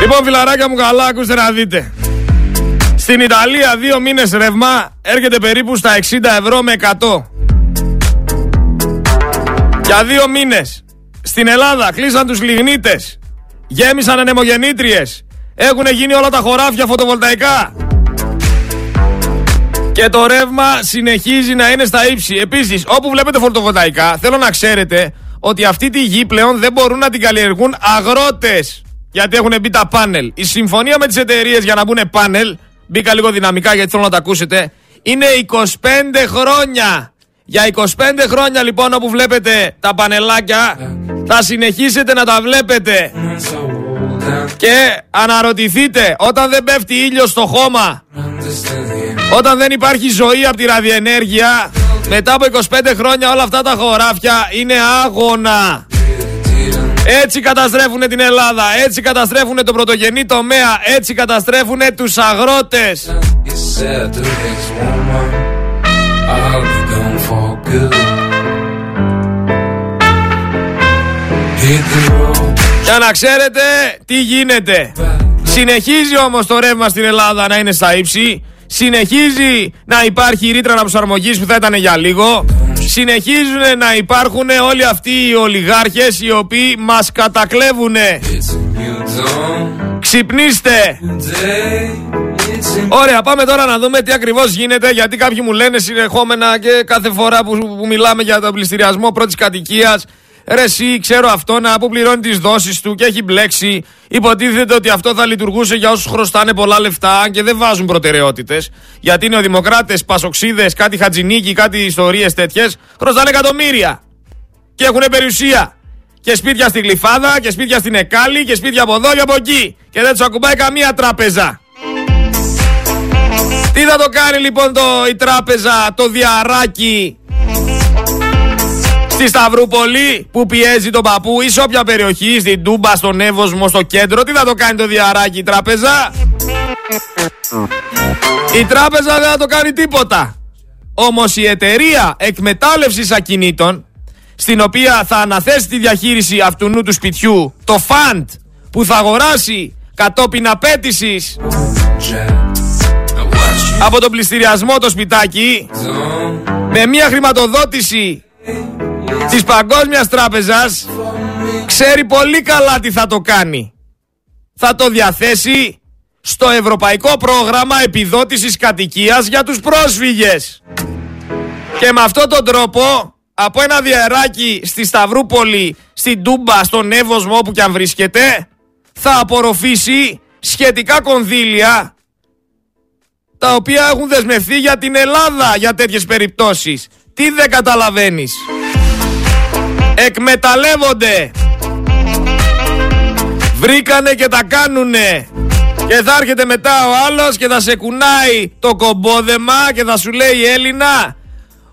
Λοιπόν, φιλαράκια μου, καλά, ακούστε να δείτε. Στην Ιταλία, δύο μήνες ρεύμα έρχεται περίπου στα 60 ευρώ με 100. Για δύο μήνες. Στην Ελλάδα κλείσαν τους λιγνίτες. Γέμισαν ανεμογεννήτριες. Έχουν γίνει όλα τα χωράφια φωτοβολταϊκά. Και το ρεύμα συνεχίζει να είναι στα ύψη. Επίσης, όπου βλέπετε φωτοβολταϊκά, θέλω να ξέρετε ότι αυτή τη γη πλέον δεν μπορούν να την καλλιεργούν αγρότες. Γιατί έχουν μπει τα πάνελ. Η συμφωνία με τις εταιρείες για να μπουν πάνελ, μπήκα λίγο δυναμικά γιατί θέλω να τα ακούσετε, είναι 25 χρόνια. Για 25 χρόνια λοιπόν όπου βλέπετε τα πανελάκια θα συνεχίσετε να τα βλέπετε. Και αναρωτηθείτε όταν δεν πέφτει ήλιο στο χώμα όταν δεν υπάρχει ζωή από τη ραδιενέργεια μετά από 25 χρόνια όλα αυτά τα χωράφια είναι άγωνα. Έτσι καταστρέφουν την Ελλάδα, έτσι καταστρέφουν τον πρωτογενή τομέα, έτσι καταστρέφουν τους αγρότες. Για να ξέρετε τι γίνεται. Συνεχίζει όμως το ρεύμα στην Ελλάδα να είναι στα ύψη. Συνεχίζει να υπάρχει ρήτρα αναπροσαρμογή που θα ήταν για λίγο. Συνεχίζουν να υπάρχουν όλοι αυτοί οι ολιγάρχες οι οποίοι μας κατακλέβουν. Ξυπνήστε! Ωραία, πάμε τώρα να δούμε τι ακριβώς γίνεται γιατί κάποιοι μου λένε συνεχόμενα και κάθε φορά που, που μιλάμε για τον πληστηριασμό πρώτης κατοικίας Ρε εσύ ξέρω αυτό να αποπληρώνει τις δόσεις του και έχει μπλέξει. Υποτίθεται ότι αυτό θα λειτουργούσε για όσους χρωστάνε πολλά λεφτά και δεν βάζουν προτεραιότητες. Γιατί είναι ο Δημοκράτες, Πασοξίδες, κάτι Χατζινίκη, κάτι ιστορίες τέτοιες, χρωστάνε εκατομμύρια. Και έχουν περιουσία. Και σπίτια στη Γλυφάδα και σπίτια στην Εκάλη και σπίτια από εδώ και από εκεί. Και δεν τους ακουμπάει καμία τράπεζα. Τι θα το κάνει λοιπόν το, η τράπεζα, το διαράκι Στη Σταυρούπολη που πιέζει τον παππού ή σε όποια περιοχή, στην Τούμπα, στον Εύωσμο, στο κέντρο, τι θα το κάνει το διαράκι η τράπεζα; Η τράπεζα δεν θα το κάνει τίποτα. Όμως η εταιρεία εκμετάλλευσης ακινήτων, στην οποία θα αναθέσει τη διαχείριση αυτού του σπιτιού, το φαντ που θα αγοράσει κατόπιν απέτησης από τον πληστηριασμό το σπιτάκι, με μια χρηματοδότηση της Παγκόσμιας Τράπεζας ξέρει πολύ καλά τι θα το κάνει. Θα το διαθέσει στο Ευρωπαϊκό Πρόγραμμα Επιδότησης Κατοικίας για τους πρόσφυγες. Και με αυτόν τον τρόπο, από ένα διαράκι στη Σταυρούπολη, στην Τούμπα, στον Εύωσμο, όπου και αν βρίσκεται, θα απορροφήσει σχετικά κονδύλια τα οποία έχουν δεσμευθεί για την Ελλάδα για τέτοιες περιπτώσεις. Τι δεν καταλαβαίνεις εκμεταλλεύονται. Βρήκανε και τα κάνουνε. Και θα έρχεται μετά ο άλλος και θα σε κουνάει το κομπόδεμα και θα σου λέει Έλληνα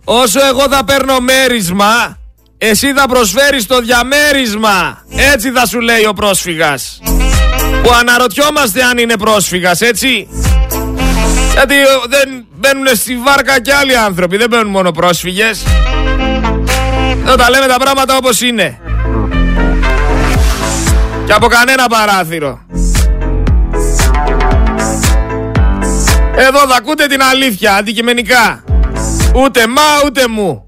όσο εγώ θα παίρνω μέρισμα εσύ θα προσφέρεις το διαμέρισμα. Έτσι θα σου λέει ο πρόσφυγας. Που αναρωτιόμαστε αν είναι πρόσφυγας έτσι. Γιατί δεν μπαίνουν στη βάρκα και άλλοι άνθρωποι, δεν μπαίνουν μόνο πρόσφυγες. Εδώ τα λέμε τα πράγματα όπως είναι. Και από κανένα παράθυρο. Εδώ θα ακούτε την αλήθεια αντικειμενικά. Ούτε μα ούτε μου.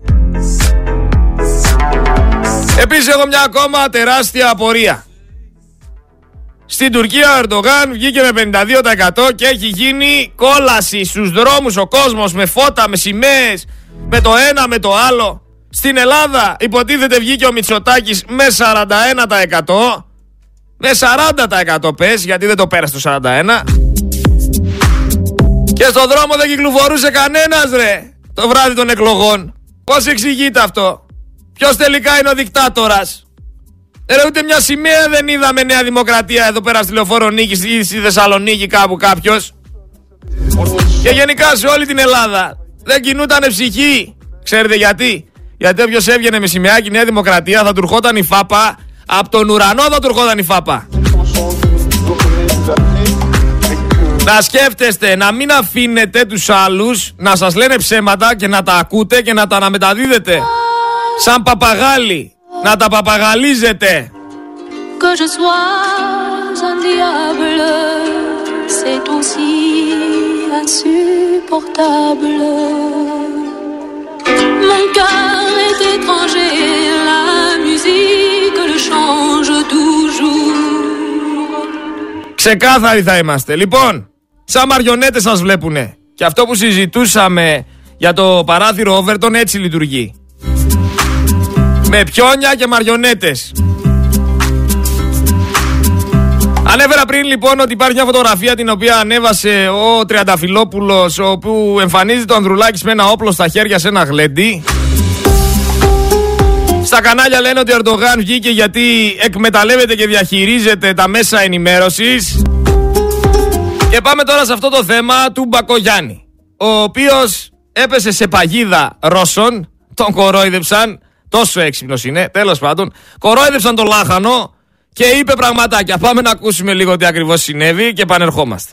Επίσης έχω μια ακόμα τεράστια απορία. Στην Τουρκία ο Ερντογάν βγήκε με 52% και έχει γίνει κόλαση στους δρόμους ο κόσμος με φώτα, με σημαίες, με το ένα, με το άλλο. Στην Ελλάδα υποτίθεται βγήκε ο Μητσοτάκης με 41%. Με 40% πες γιατί δεν το πέρασε το 41%. Και στον δρόμο δεν κυκλοφορούσε κανένας ρε το βράδυ των εκλογών. Πώς εξηγείται αυτό; Ποιος τελικά είναι ο δικτάτορας; Ρε ούτε μια σημαία δεν είδαμε Νέα Δημοκρατία εδώ πέρα στη Λεωφόρο Νίκης ή στη Θεσσαλονίκη κάπου κάποιος. Και γενικά σε όλη την Ελλάδα δεν κινούταν ψυχή. Ξέρετε γιατί; Γιατί όποιος έβγαινε με σημαίακι Νέα Δημοκρατία θα του ερχόταν η φάπα. Από τον ουρανό θα του ερχόταν η φάπα. Να σκέφτεστε, να μην αφήνετε τους άλλους, να σας λένε ψέματα και να τα ακούτε και να τα αναμεταδίδετε. Σαν παπαγάλι, να τα παπαγαλίζετε. c'est aussi insupportable. Ξεκάθαροι θα είμαστε. Λοιπόν, σαν μαριονέτες σας βλέπουνε. Και αυτό που συζητούσαμε για το παράθυρο Overton έτσι λειτουργεί. Με πιόνια και μαριονέτες. Ανέφερα πριν λοιπόν ότι υπάρχει μια φωτογραφία την οποία ανέβασε ο Τριανταφυλόπουλος όπου εμφανίζεται ο Ανδρουλάκης με ένα όπλο στα χέρια σε ένα γλέντι. Στα κανάλια λένε ότι ο Ερντογάν βγήκε γιατί εκμεταλλεύεται και διαχειρίζεται τα μέσα ενημέρωσης. Και πάμε τώρα σε αυτό το θέμα του Μπακογιάννη, ο οποίος έπεσε σε παγίδα Ρώσων, τον κορόιδεψαν, τόσο έξυπνος είναι, τέλος πάντων, κορόιδεψαν τον Λάχανο και είπε πραγματάκια. Πάμε να ακούσουμε λίγο τι ακριβώς συνέβη και πανερχόμαστε.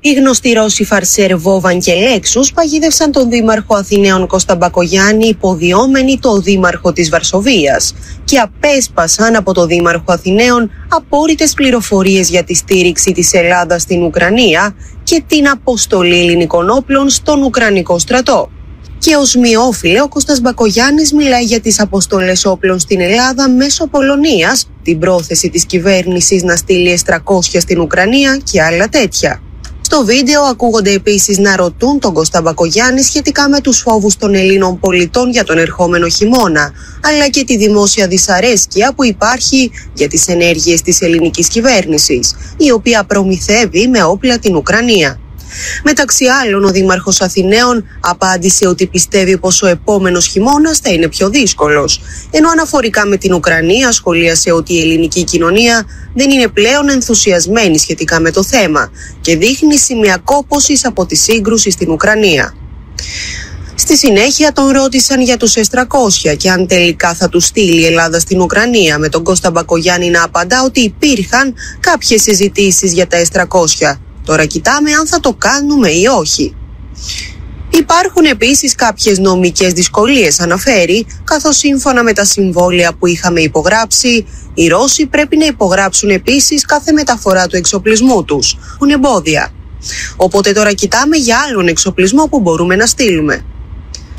Οι γνωστοί Ρώσοι Φαρσέρ, Βόβαν και Λέξους παγίδευσαν τον δήμαρχο Αθηναίων Κώστα Μπακογιάννη υποδιόμενοι το δήμαρχο της Βαρσοβίας και απέσπασαν από το δήμαρχο Αθηναίων απόρριτες πληροφορίες για τη στήριξη της Ελλάδας στην Ουκρανία και την αποστολή ελληνικών όπλων στον Ουκρανικό στρατό. Και ως μειόφιλε ο Κώστας Μπακογιάννης μιλάει για τις αποστολές όπλων στην Ελλάδα μέσω Πολωνίας, την πρόθεση της κυβέρνησης να στείλει 300 στην Ουκρανία και άλλα τέτοια. Στο βίντεο ακούγονται επίσης να ρωτούν τον Κώστα Μπακογιάννη σχετικά με τους φόβους των Ελλήνων πολιτών για τον ερχόμενο χειμώνα, αλλά και τη δημόσια δυσαρέσκεια που υπάρχει για τις ενέργειες της ελληνικής κυβέρνησης, η οποία προμηθεύει με όπλα την Ουκρανία. Μεταξύ άλλων, ο Δήμαρχος Αθηναίων απάντησε ότι πιστεύει πως ο επόμενος χειμώνας θα είναι πιο δύσκολος. Ενώ αναφορικά με την Ουκρανία, σχολίασε ότι η ελληνική κοινωνία δεν είναι πλέον ενθουσιασμένη σχετικά με το θέμα και δείχνει σημεία κόπωσης από τη σύγκρουση στην Ουκρανία. Στη συνέχεια τον ρώτησαν για τους S300 και αν τελικά θα τους στείλει η Ελλάδα στην Ουκρανία με τον Κώστα Μπακογιάννη να απαντά ότι υπήρχαν κάποιες συζητήσεις για τα S300. Τώρα κοιτάμε αν θα το κάνουμε ή όχι. Υπάρχουν επίσης κάποιες νομικές δυσκολίες, αναφέρει, καθώς σύμφωνα με τα συμβόλαια που είχαμε υπογράψει, οι Ρώσοι πρέπει να υπογράψουν επίσης κάθε μεταφορά του εξοπλισμού τους. Έχουν εμπόδια. Οπότε τώρα κοιτάμε για άλλον εξοπλισμό που μπορούμε να στείλουμε.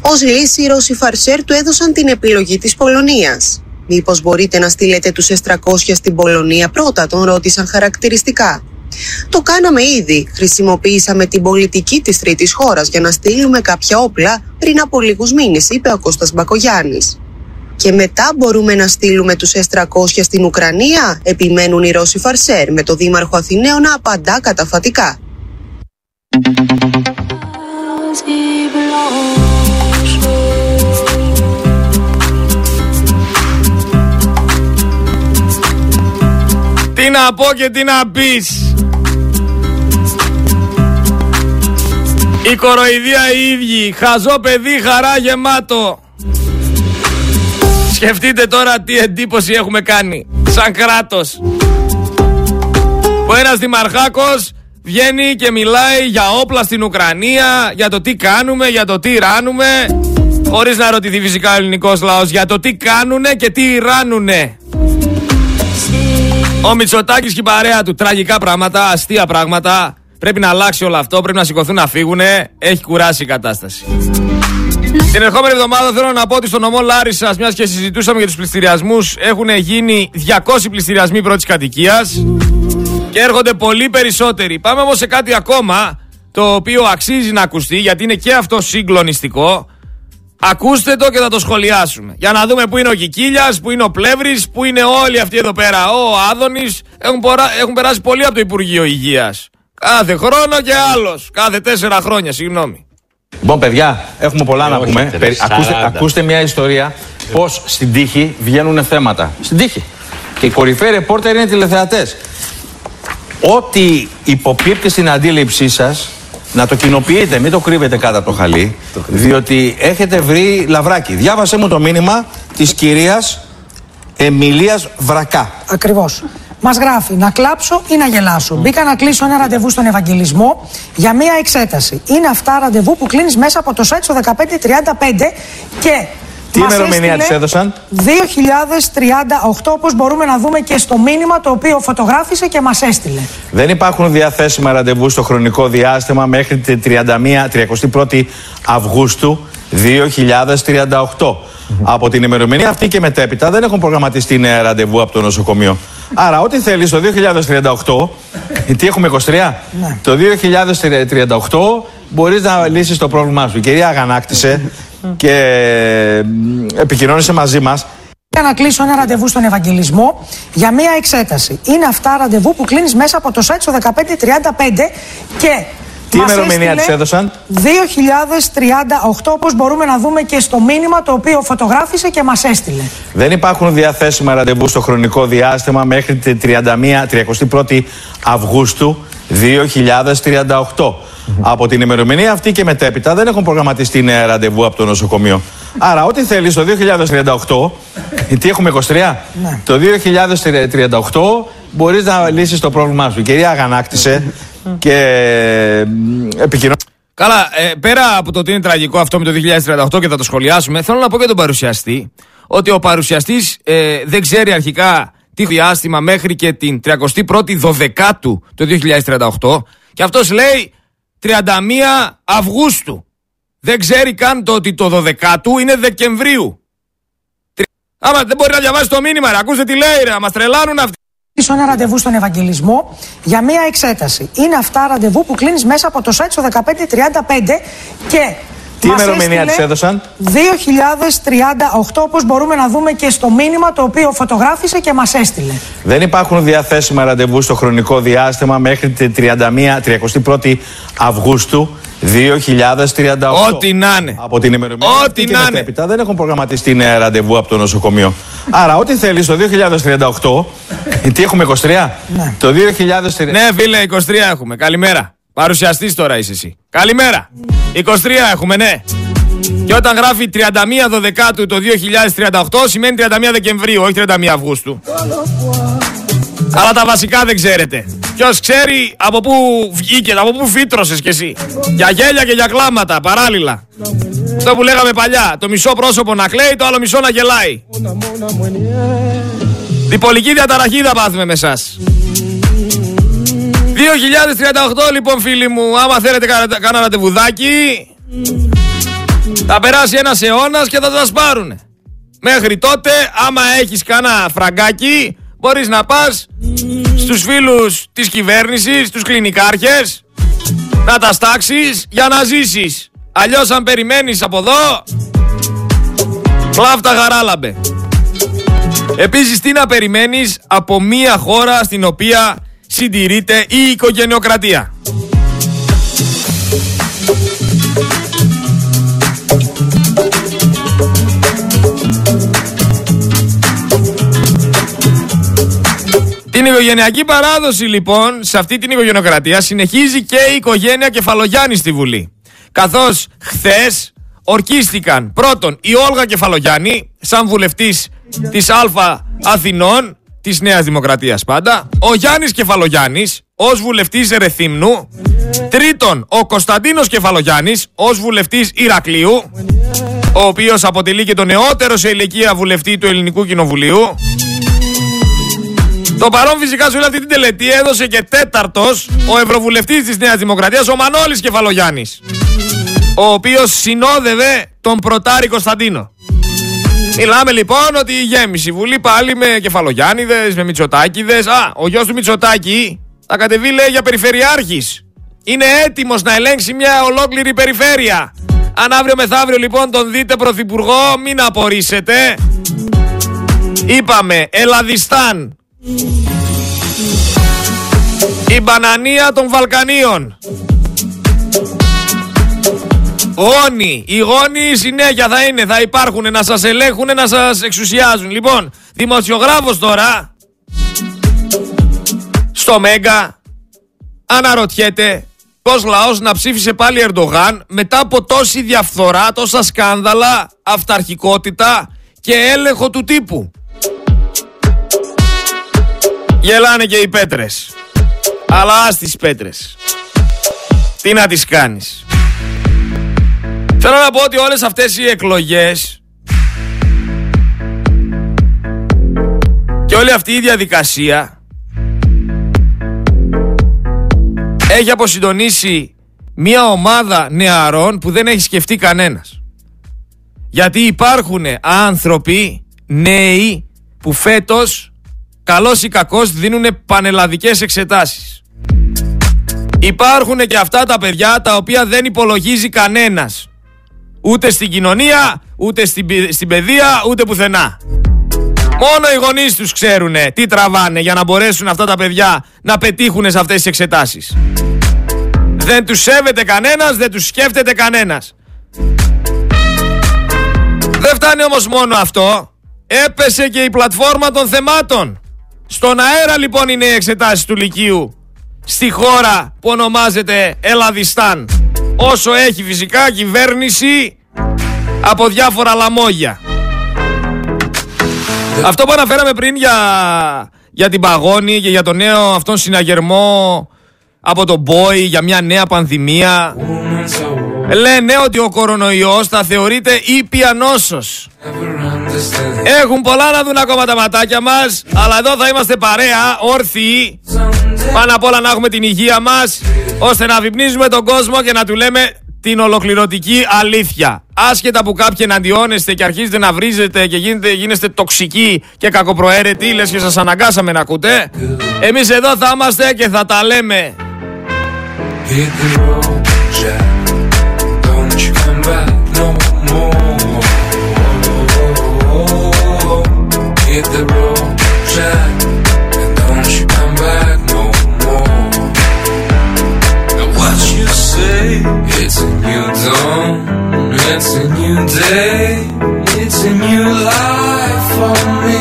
Ως λύση, οι Ρώσοι Φαρσέρ του έδωσαν την επιλογή της Πολωνίας. Μήπως μπορείτε να στείλετε τους S300 στην Πολωνία πρώτα, τον ρώτησαν χαρακτηριστικά. Το κάναμε ήδη. Χρησιμοποίησαμε την πολιτική της τρίτης χώρας για να στείλουμε κάποια όπλα πριν από λίγους μήνες, είπε ο Κώστας Μπακογιάννης. Και μετά μπορούμε να στείλουμε τους S300 στην Ουκρανία, επιμένουν οι Ρώσοι Φαρσέρ, με το Δήμαρχο Αθηναίων να απαντά καταφατικά. Τι να πω και τι να πεις Η κοροϊδία οι ίδιοι. Χαζό παιδί χαρά γεμάτο. Σκεφτείτε τώρα τι εντύπωση έχουμε κάνει. Σαν κράτος. Ο ένας δημαρχάκος βγαίνει και μιλάει για όπλα στην Ουκρανία Για το τι κάνουμε, για το τι ράνουμε. Χωρίς να ρωτηθεί φυσικά ο ελληνικός λαός Για το τι κάνουνε και τι ράνουνε. Ο Μητσοτάκης και η παρέα του. Τραγικά πράγματα, αστεία πράγματα Πρέπει να αλλάξει όλο αυτό, πρέπει να σηκωθούν να φύγουν. Έχει κουράσει η κατάσταση. Την ερχόμενη εβδομάδα θέλω να πω ότι στο νομό Λάρισα, μιας και συζητούσαμε για τους πληστηριασμούς, έχουν γίνει 200 πληστηριασμοί πρώτης κατοικίας και έρχονται πολύ περισσότεροι. Πάμε όμως σε κάτι ακόμα το οποίο αξίζει να ακουστεί γιατί είναι και αυτό συγκλονιστικό. Ακούστε το και θα το σχολιάσουμε. Για να δούμε πού είναι ο Κικίλιας, πού είναι ο Πλεύρης, πού είναι όλοι αυτοί εδώ πέρα. Ο Άδωνης έχουν, έχουν περάσει πολύ από το Υπουργείο Υγείας. Κάθε χρόνο και άλλος. Κάθε τέσσερα χρόνια, συγγνώμη. Λοιπόν, παιδιά, έχουμε πολλά ε, να πούμε. ακούστε, ακούστε μια ιστορία πώς στην τύχη βγαίνουν θέματα. Στην τύχη. Και οι κορυφαίοι ρεπόρτερ είναι τηλεθεατές. Ό,τι υποπίπτει στην αντίληψή σας, να το κοινοποιείτε, μην το κρύβετε κάτω από το χαλί, διότι έχετε βρει λαβράκι. Διάβασε μου το μήνυμα της κυρίας Εμιλίας Βρακά. Ακριβώς. Μας γράφει να κλάψω ή να γελάσω. Μπήκα να κλείσω ένα ραντεβού στον Ευαγγελισμό για μία εξέταση. Είναι αυτά ραντεβού που κλείνεις μέσα από το site στο 1535 και Τι Μας ημερομηνία έστειλε της έδωσαν; 2038 όπως μπορούμε να δούμε και στο μήνυμα το οποίο φωτογράφησε και μας έστειλε. Δεν υπάρχουν διαθέσιμα ραντεβού στο χρονικό διάστημα μέχρι την 31, 31η Αυγούστου 2038. Από την ημερομηνία αυτή και μετέπειτα δεν έχουν προγραμματιστεί νέα ραντεβού από το νοσοκομείο. Άρα, ό,τι θέλεις το 2038, τι έχουμε 23, το 2038 μπορείς να λύσεις το πρόβλημά σου. Η κυρία αγανάκτησε και μ, επικοινώνησε μαζί μας Για να κλείσω ένα ραντεβού στον Ευαγγελισμό για μία εξέταση. Είναι αυτά ραντεβού που κλείνεις μέσα από το site στο 1535 και Τι μας ημερομηνία έστειλε της έδωσαν; 2038 όπως μπορούμε να δούμε και στο μήνυμα το οποίο φωτογράφησε και μας έστειλε. Δεν υπάρχουν διαθέσιμα ραντεβού στο χρονικό διάστημα μέχρι την 31, 31η Αυγούστου 2038. Από την ημερομηνία αυτή και μετέπειτα δεν έχουν προγραμματιστεί νέα ραντεβού από το νοσοκομείο. Άρα, ό,τι θέλεις το 2038, τι έχουμε 23, το 2038 μπορείς να λύσεις το πρόβλημά σου. Η κυρία αγανάκτησε και μ, επικοινώνησε. Καλά, ε, πέρα από το ότι είναι τραγικό αυτό με το 2038 και θα το σχολιάσουμε, θέλω να πω για τον παρουσιαστή ότι ο παρουσιαστής ε, δεν ξέρει αρχικά τι διάστημα μέχρι και την 31η Δωδεκάτου το 2038 και αυτός λέει 31 Αυγούστου. Δεν ξέρει καν το ότι το 12 είναι Δεκεμβρίου. Τρι- Άμα δεν μπορεί να διαβάσει το μήνυμα, ρε, ακούστε τι λέει, ρε, μας τρελάνουν αυτοί. Κλείσω ένα ραντεβού στον Ευαγγελισμό για μία εξέταση. Είναι αυτά ραντεβού που κλείνεις μέσα από το site στο 1535 και Τι μας ημερομηνία έστειλε της έδωσαν; 2038 όπως μπορούμε να δούμε και στο μήνυμα το οποίο φωτογράφησε και μας έστειλε. Δεν υπάρχουν διαθέσιμα ραντεβού στο χρονικό διάστημα μέχρι την 31, 31η Αυγούστου 2038. Ό,τι να είναι. Από την ημερομηνία Ό,τι αυτή και να είναι. μετέπειτα δεν έχουν προγραμματιστεί νέα ραντεβού από το νοσοκομείο. Άρα, ό,τι θέλεις το 2038, τι έχουμε 23, το 2038. Ναι, φίλε, 23 έχουμε. Καλημέρα. Παρουσιαστής τώρα είσαι εσύ. Καλημέρα. 23 έχουμε, ναι. Και όταν γράφει 31 Δεκάτου το 2038 σημαίνει 31 Δεκεμβρίου, όχι 31 Αυγούστου. Αλλά τα βασικά δεν ξέρετε. Ποιος ξέρει από πού βγήκες, από πού φύτρωσες κι εσύ. Για γέλια και για κλάματα, παράλληλα. Αυτό που λέγαμε παλιά. Το μισό πρόσωπο να κλαίει, το άλλο μισό να γελάει. Διπολική διαταραχή θα πάθουμε με εσάς. 2038 λοιπόν φίλοι μου, άμα θέλετε κάνα- κάνα ραντεβουδάκι, θα περάσει ένας αιώνας και θα σας πάρουνε. Μέχρι τότε, άμα έχεις κάνα φραγκάκι, μπορείς να πας στους φίλους της κυβέρνησης, τους κλινικάρχες, να τα στάξεις για να ζήσεις. Αλλιώς αν περιμένεις από εδώ, κλάφτα γαράλαμπε. Επίσης τι να περιμένεις από μια χώρα στην οποία συντηρείται η οικογενειοκρατία; Οικογενειακή παράδοση λοιπόν σε αυτή την οικογενειοκρατία συνεχίζει και η οικογένεια Κεφαλογιάννης στη Βουλή. Καθώς χθες ορκίστηκαν πρώτον η Όλγα Κεφαλογιάννη σαν βουλευτής της Α Αθηνών της Νέας Δημοκρατίας πάντα, ο Γιάννης Κεφαλογιάννης ως βουλευτής Ερεθύμνου, τρίτον ο Κωνσταντίνος Κεφαλογιάννης ως βουλευτής Ηρακλείου, ο οποίος αποτελεί και το νεότερο σε ηλικία βουλευτή του Ελληνικού Κοινοβουλίου, το παρόν φυσικά σε όλη αυτή την τελετή έδωσε και τέταρτος ο Ευρωβουλευτής της Νέας Δημοκρατίας, ο Μανώλης Κεφαλογιάννης. Ο οποίος συνόδευε τον πρωτάρη Κωνσταντίνο. Μιλάμε λοιπόν ότι γέμισε η Βουλή πάλι με κεφαλογιάννηδες, με μυτσοτάκηδε. Α, ο γιος του Μητσοτάκη θα κατεβεί λέει για περιφερειάρχης. Είναι έτοιμος να ελέγξει μια ολόκληρη περιφέρεια. Αν αύριο μεθαύριο λοιπόν τον δείτε πρωθυπουργό, μην απορρίσετε. Είπαμε, Ελλαδιστάν, η μπανανία των Βαλκανίων. Γόνοι. Οι γόνοι συνέχεια θα είναι, θα υπάρχουν, να σας ελέγχουν, να σας εξουσιάζουν. Λοιπόν, δημοσιογράφος τώρα, στο Μέγκα, αναρωτιέται πώς λαός να ψήφισε πάλι Ερντογάν μετά από τόση διαφθορά, τόσα σκάνδαλα, αυταρχικότητα και έλεγχο του τύπου γελάνε και οι πέτρες. Αλλά ας τις πέτρες. Τι να τις κάνεις. Θέλω να πω ότι όλες αυτές οι εκλογές και όλη αυτή η διαδικασία έχει αποσυντονίσει μια ομάδα νεαρών που δεν έχει σκεφτεί κανένας. Γιατί υπάρχουν άνθρωποι νέοι που φέτος καλός ή κακός δίνουν πανελλαδικές εξετάσεις. Υπάρχουν και αυτά τα παιδιά τα οποία δεν υπολογίζει κανένας. Ούτε στην κοινωνία, ούτε στην, στην παιδεία, ούτε πουθενά. Μόνο οι γονείς τους ξέρουν τι τραβάνε για να μπορέσουν αυτά τα παιδιά να πετύχουν σε αυτές τις εξετάσεις. Δεν τους σέβεται κανένας, δεν τους σκέφτεται κανένας. Δεν φτάνει όμως μόνο αυτό. Έπεσε και η πλατφόρμα των θεμάτων. Στον αέρα λοιπόν είναι οι εξετάσεις του Λυκείου. Στη χώρα που ονομάζεται Ελλαδιστάν. Όσο έχει φυσικά κυβέρνηση από διάφορα λαμόγια. Αυτό που αναφέραμε πριν για, για την παγόνη και για το νέο αυτόν συναγερμό από τον Μπόι για μια νέα πανδημία. Λένε ότι ο κορονοϊός θα θεωρείται ήπια νόσος. Έχουν πολλά να δουν ακόμα τα ματάκια μας, αλλά εδώ θα είμαστε παρέα, όρθιοι. Πάνω απ' όλα να έχουμε την υγεία μας, ώστε να βυπνίζουμε τον κόσμο και να του λέμε την ολοκληρωτική αλήθεια. Άσχετα που κάποιοι εναντιώνεστε και αρχίζετε να βρίζετε και γίνετε, γίνεστε τοξικοί και κακοπροαίρετοι, λες και σας αναγκάσαμε να ακούτε. Εμείς εδώ θα είμαστε και θα τα λέμε. It's a new dawn, it's a new day, it's a new life for me,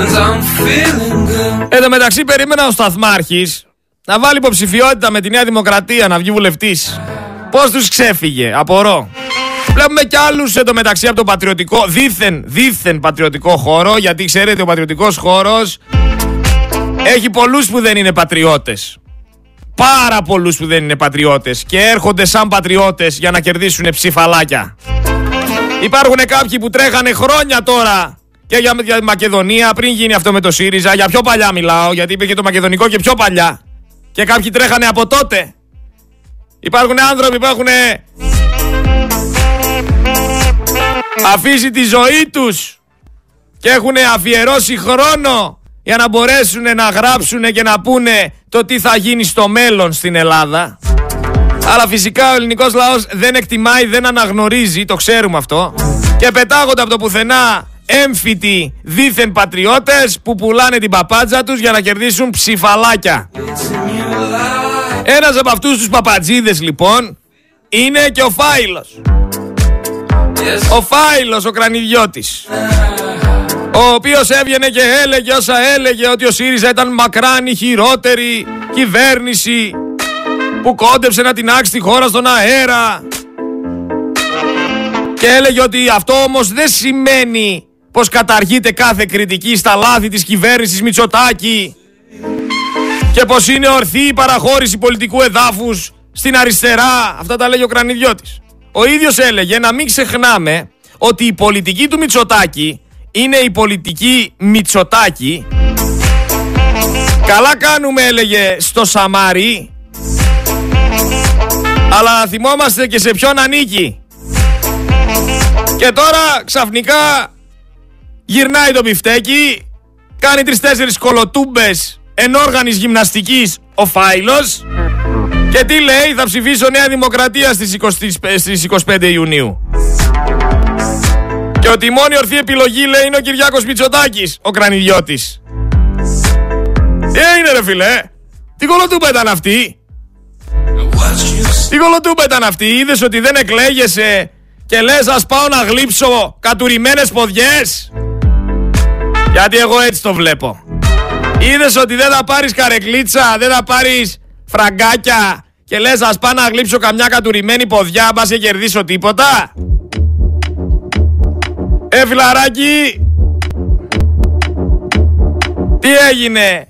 and I'm feeling good. Εν τω μεταξύ περίμενα ο Σταθμάρχης να βάλει υποψηφιότητα με τη Νέα Δημοκρατία να βγει βουλευτής. Πώς τους ξέφυγε, απορώ. Βλέπουμε κι άλλους εν τω μεταξύ από το πατριωτικό, δίθεν, δίθεν πατριωτικό χώρο, γιατί ξέρετε ο πατριωτικός χώρος έχει πολλούς που δεν είναι πατριώτες πάρα πολλούς που δεν είναι πατριώτες και έρχονται σαν πατριώτες για να κερδίσουν ψηφαλάκια. Υπάρχουν κάποιοι που τρέχανε χρόνια τώρα και για, για Μακεδονία πριν γίνει αυτό με το ΣΥΡΙΖΑ. Για πιο παλιά μιλάω, γιατί είπε και το Μακεδονικό και πιο παλιά. Και κάποιοι τρέχανε από τότε. Υπάρχουν άνθρωποι που έχουν αφήσει τη ζωή τους και έχουν αφιερώσει χρόνο για να μπορέσουν να γράψουν και να πούνε το τι θα γίνει στο μέλλον στην Ελλάδα. Αλλά φυσικά ο ελληνικός λαός δεν εκτιμάει, δεν αναγνωρίζει, το ξέρουμε αυτό. Και πετάγονται από το πουθενά έμφυτοι δίθεν πατριώτες που πουλάνε την παπάτζα τους για να κερδίσουν ψηφαλάκια. Ένας από αυτούς τους παπατζίδες λοιπόν είναι και ο Φάιλος. Ο Φάιλος ο κρανιδιώτης ο οποίος έβγαινε και έλεγε όσα έλεγε ότι ο ΣΥΡΙΖΑ ήταν μακράν η χειρότερη κυβέρνηση που κόντεψε να την άξει τη χώρα στον αέρα και έλεγε ότι αυτό όμως δεν σημαίνει πως καταργείται κάθε κριτική στα λάθη της κυβέρνησης Μητσοτάκη και πως είναι ορθή η παραχώρηση πολιτικού εδάφους στην αριστερά. Αυτά τα λέγει ο Κρανιδιώτης. Ο ίδιος έλεγε να μην ξεχνάμε ότι η πολιτική του Μητσοτάκη είναι η πολιτική Μητσοτάκη. Καλά κάνουμε έλεγε στο Σαμάρι αλλά να θυμόμαστε και σε ποιον ανήκει. Και τώρα ξαφνικά γυρνάει το πιφτέκι, κάνει τρεις-τέσσερις κολοτούμπες ενόργανης γυμναστικής ο Φάιλος και τι λέει θα ψηφίσω Νέα Δημοκρατία στις 25 Ιουνίου. Και ότι η μόνη ορθή επιλογή λέει είναι ο Κυριάκος Μητσοτάκης, ο κρανιδιώτης. Τι έγινε ρε φίλε, τι κολοτούπα ήταν αυτή; Τι κολοτούπα ήταν αυτή, είδες ότι δεν εκλέγεσαι και λες ας πάω να γλύψω κατουρημένες ποδιές. Γιατί εγώ έτσι το βλέπω. Είδες ότι δεν θα πάρεις καρεκλίτσα, δεν θα πάρεις φραγκάκια και λες ας πάω να γλύψω καμιά κατουρημένη ποδιά, μπας και κερδίσω τίποτα. Ε, φιλαράκι! Τι έγινε!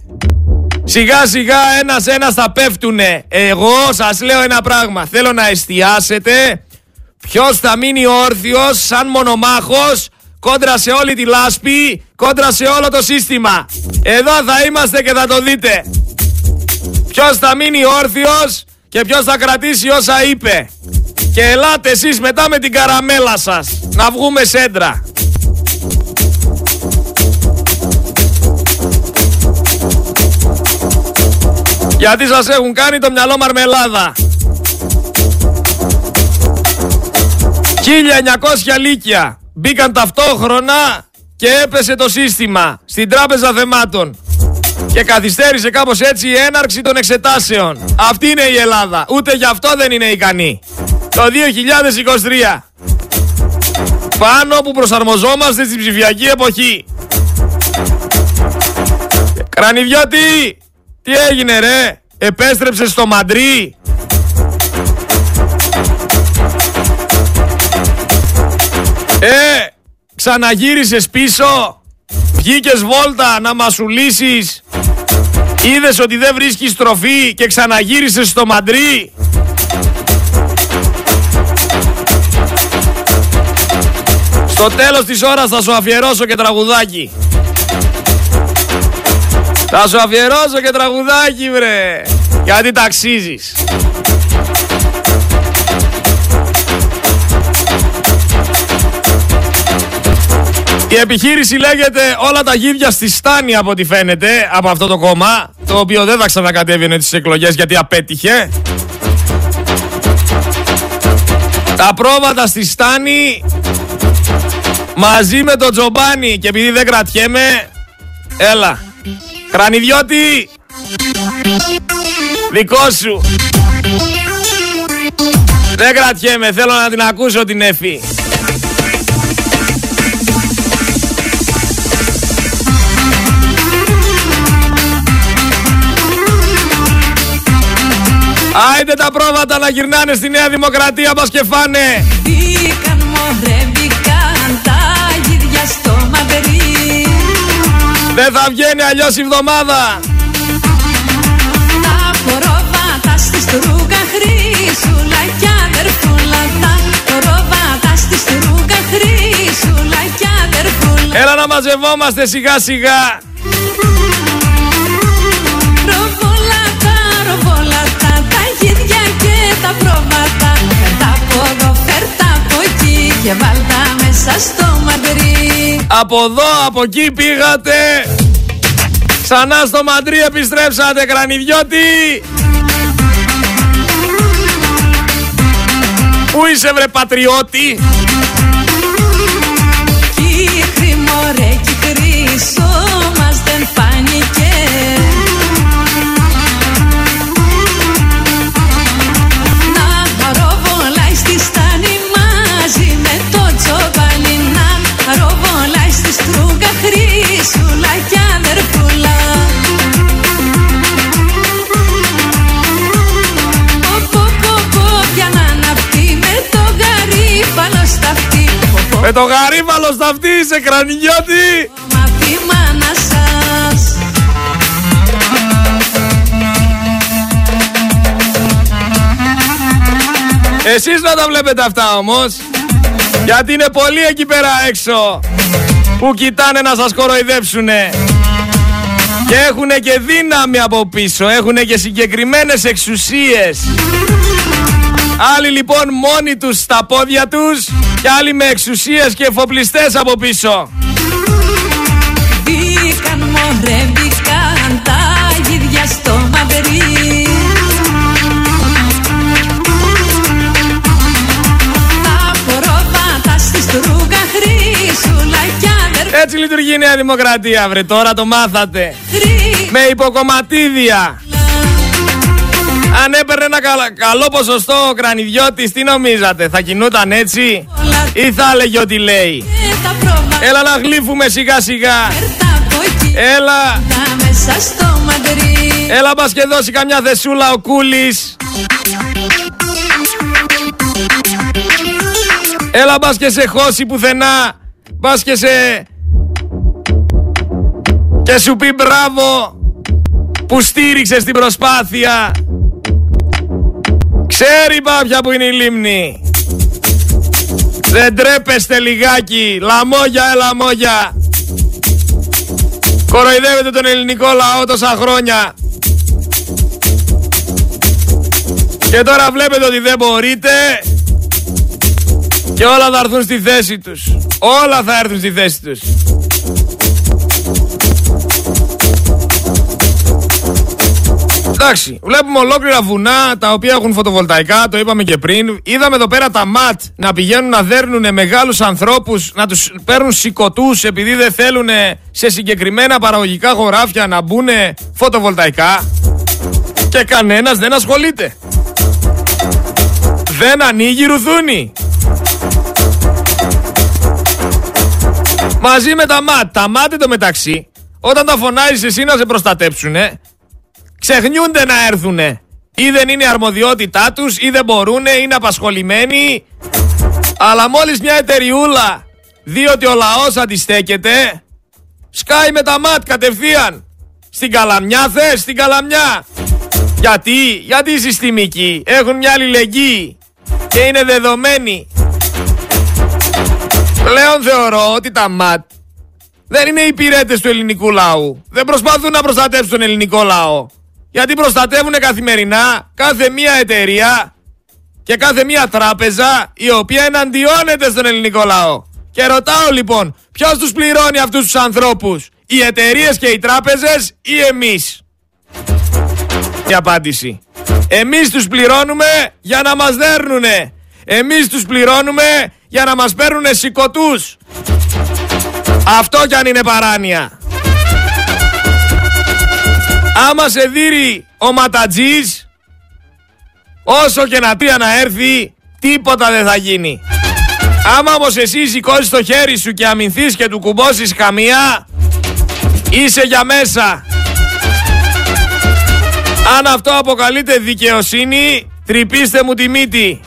Σιγά σιγά ένας ένας θα πέφτουνε. Εγώ σας λέω ένα πράγμα. Θέλω να εστιάσετε ποιος θα μείνει όρθιος σαν μονομάχος κόντρα σε όλη τη λάσπη, κόντρα σε όλο το σύστημα. Εδώ θα είμαστε και θα το δείτε. Ποιος θα μείνει όρθιος και ποιος θα κρατήσει όσα είπε. Και ελάτε εσείς μετά με την καραμέλα σας να βγούμε σέντρα. Γιατί σας έχουν κάνει το μυαλό μαρμελάδα. 1900 λύκια μπήκαν ταυτόχρονα και έπεσε το σύστημα στην τράπεζα θεμάτων. Και καθυστέρησε κάπως έτσι η έναρξη των εξετάσεων. Αυτή είναι η Ελλάδα. Ούτε γι' αυτό δεν είναι ικανή. Το 2023. Πάνω που προσαρμοζόμαστε στην ψηφιακή εποχή. Κρανιδιώτη, τι έγινε ρε, επέστρεψες στο Μαντρί. Ε, ξαναγύρισες πίσω, βγήκες βόλτα να μασουλήσεις, είδες ότι δεν βρίσκεις τροφή και ξαναγύρισες στο Μαντρί. Στο τέλος της ώρας θα σου αφιερώσω και τραγουδάκι. Θα σου αφιερώσω και τραγουδάκι βρε Γιατί ταξίζεις Η επιχείρηση λέγεται όλα τα γίδια στη στάνη από ό,τι φαίνεται από αυτό το κόμμα το οποίο δεν θα ξανακατέβαινε τις εκλογές γιατί απέτυχε. Τα πρόβατα στη στάνη μαζί με τον Τζομπάνι και επειδή δεν κρατιέμαι έλα. Κρανιδιώτη Δικό σου. Δεν κρατιέμαι Θέλω να την ακούσω την Εφη Άιντε τα πρόβατα να γυρνάνε στη Νέα Δημοκρατία μας και φάνε. Μπήκαν μωρέ μπήκαν τα γίδια στο Μαδρί Δεν θα βγαίνει αλλιώς η εβδομάδα Τα πρόβατα στη στρούγκα χρήσουλα κι αδερφούλα Τα πρόβατα στη στρούγκα χρήσουλα κι αδερφούλα. Έλα να μαζευόμαστε σιγά σιγά τα πρόβατα Φέρτα από εδώ, φέρτα από εκεί και βάλτα μέσα στο μαντρί. Από εδώ, από εκεί πήγατε. Ξανά στο Μαντρί επιστρέψατε κρανιδιώτη. Πού είσαι βρε πατριώτη; Με το γαρίβαλο στα αυτή είσαι κρανιδιώτη Μαύρη μάνα σας. Εσείς να τα βλέπετε αυτά όμως Γιατί είναι πολλοί εκεί πέρα έξω Που κοιτάνε να σας κοροϊδέψουνε. Και έχουν και δύναμη από πίσω Έχουν και συγκεκριμένες εξουσίες. Άλλοι λοιπόν μόνοι τους στα πόδια τους Και άλλοι με εξουσίες και εφοπλιστές από πίσω. Μπήκαν μωρέ μπήκαν τα γίδια στο μαδρί Τα πρόβατα στη στρούγκα χρήσουλα κι αδερφή. Έτσι λειτουργεί η Νέα Δημοκρατία βρε τώρα το μάθατε. Με υποκομματίδια Αν έπαιρνε ένα καλα- καλό ποσοστό ο κρανιδιώτης τι νομίζατε θα κινούταν έτσι; Ή θα έλεγε ότι λέει Και τα πρόβατα Έλα να γλύφουμε σιγά σιγά φέρτα από εκεί Έλα Τα μέσα στο μαντρί Έλα μπας και δώσει καμιά θεσούλα ο Κούλης. Έλα μπας και σε χώσει πουθενά. Μπας και σε Και σου πει μπράβο Που στήριξες την προσπάθεια Ξέρει πάπια που είναι η λίμνη Δεν τρέπεστε λιγάκι. Λαμόγια, ε, λαμόγια. Κοροϊδεύετε τον ελληνικό λαό τόσα χρόνια. Και τώρα βλέπετε ότι δεν μπορείτε και όλα θα έρθουν στη θέση τους. Όλα θα έρθουν στη θέση τους. Εντάξει, βλέπουμε ολόκληρα βουνά τα οποία έχουν φωτοβολταϊκά, το είπαμε και πριν. Είδαμε εδώ πέρα τα ματ να πηγαίνουν να δέρνουν μεγάλους ανθρώπους, να τους παίρνουν σηκωτούς επειδή δεν θέλουν σε συγκεκριμένα παραγωγικά χωράφια να μπουν φωτοβολταϊκά. Και κανένας δεν ασχολείται. Δεν ανοίγει ρουθούνη. Μαζί με τα ΜΑΤ. Τα ΜΑΤ το μεταξύ, όταν τα φωνάζεις εσύ να σε προστατέψουνε, ξεχνιούνται να έρθουνε. Ή δεν είναι αρμοδιότητά τους, ή δεν μπορούνε, είναι απασχολημένοι. Αλλά μόλις μια εταιριούλα δει ότι ο λαός αντιστέκεται, σκάει με τα ΜΑΤ κατευθείαν. Στην Καλαμιά θες, στην Καλαμιά. Γιατί, γιατί οι συστημικοί έχουν μια αλληλεγγύη και είναι δεδομένοι. Πλέον θεωρώ ότι τα ΜΑΤ δεν είναι υπηρέτες του ελληνικού λαού. Δεν προσπαθούν να προστατεύσουν τον ελληνικό λαό. Γιατί προστατεύουν καθημερινά κάθε μία εταιρεία και κάθε μία τράπεζα η οποία εναντιώνεται στον ελληνικό λαό. Και ρωτάω λοιπόν, ποιος τους πληρώνει αυτούς τους ανθρώπους, οι εταιρείες και οι τράπεζες ή εμείς; Η απάντηση. Εμείς τους πληρώνουμε για να μας δέρνουνε. Εμείς τους πληρώνουμε για να μας παίρνουνε σηκωτούς. Αυτό κι αν είναι παράνοια. Άμα σε δείρει ο ματατζής, όσο και να πει να έρθει, τίποτα δεν θα γίνει. Άμα όμως εσύ σηκώσεις το χέρι σου και αμυνθείς και του κουμπώσεις καμία, είσαι για μέσα. Αν αυτό αποκαλείται δικαιοσύνη, τρυπήστε μου τη μύτη.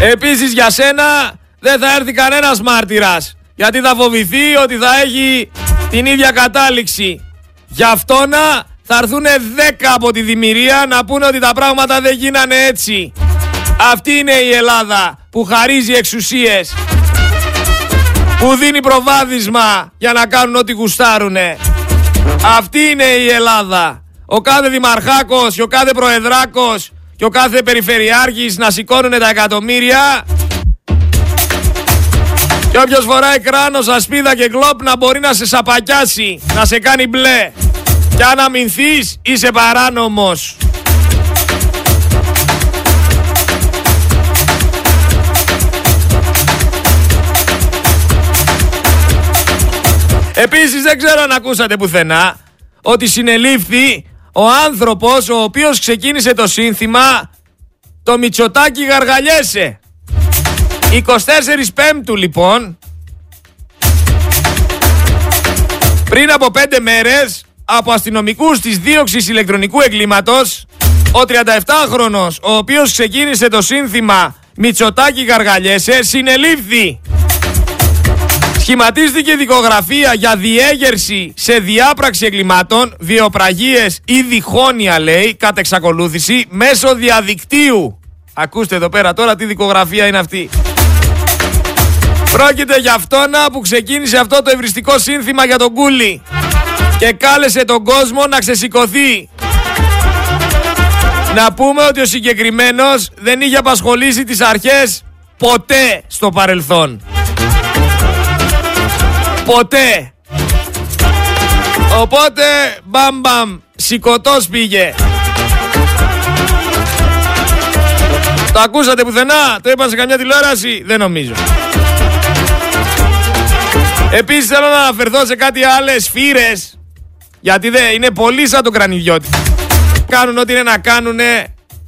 Επίσης για σένα δεν θα έρθει κανένας μάρτυρας. Γιατί θα φοβηθεί ότι θα έχει την ίδια κατάληξη. Γι' αυτό να θα έρθουν 10 από τη δημιουργία να πούνε ότι τα πράγματα δεν γίνανε έτσι. Αυτή είναι η Ελλάδα που χαρίζει εξουσίες. Που δίνει προβάδισμα για να κάνουν ό,τι γουστάρουνε. Αυτή είναι η Ελλάδα. Ο κάθε δημαρχάκος και ο κάθε προεδράκος και ο κάθε περιφερειάρχης να σηκώνουν τα εκατομμύρια και όποιος φοράει κράνος, ασπίδα και γκλόπ να μπορεί να σε σαπακιάσει, να σε κάνει μπλε. Και αν αμυνθείς είσαι παράνομος. Επίσης δεν ξέρω αν ακούσατε πουθενά ότι συνελήφθη ο άνθρωπος ο οποίος ξεκίνησε το σύνθημα το Μητσοτάκι γαργαλιέσαι. 24 Πέμπτου λοιπόν πριν από 5 μέρες από αστυνομικούς της δίωξης ηλεκτρονικού εγκλήματος ο 37χρονος ο οποίος ξεκίνησε το σύνθημα Μητσοτάκι γαργαλιέσαι συνελήφθη. Σχηματίστηκε δικογραφία για διέγερση σε διάπραξη εγκλημάτων, βιοπραγίες ή διχόνοια λέει, κατά εξακολούθηση, μέσω διαδικτύου. Ακούστε εδώ πέρα τώρα τι δικογραφία είναι αυτή. Πρόκειται για αυτόνα που ξεκίνησε αυτό το ευριστικό σύνθημα για τον Κούλι και κάλεσε τον κόσμο να ξεσηκωθεί. Να πούμε ότι ο συγκεκριμένος δεν είχε απασχολήσει τις αρχές ποτέ στο παρελθόν. Ποτέ. Οπότε μπαμ μπαμ σηκωτός πήγε. Το ακούσατε πουθενά, το είπαν σε καμιά τηλεόραση, δεν νομίζω. Επίσης θέλω να αναφερθώ σε κάτι άλλες φύρες, γιατί δεν είναι πολύ σαν το κρανιδιώτη. Κάνουν ό,τι είναι να κάνουν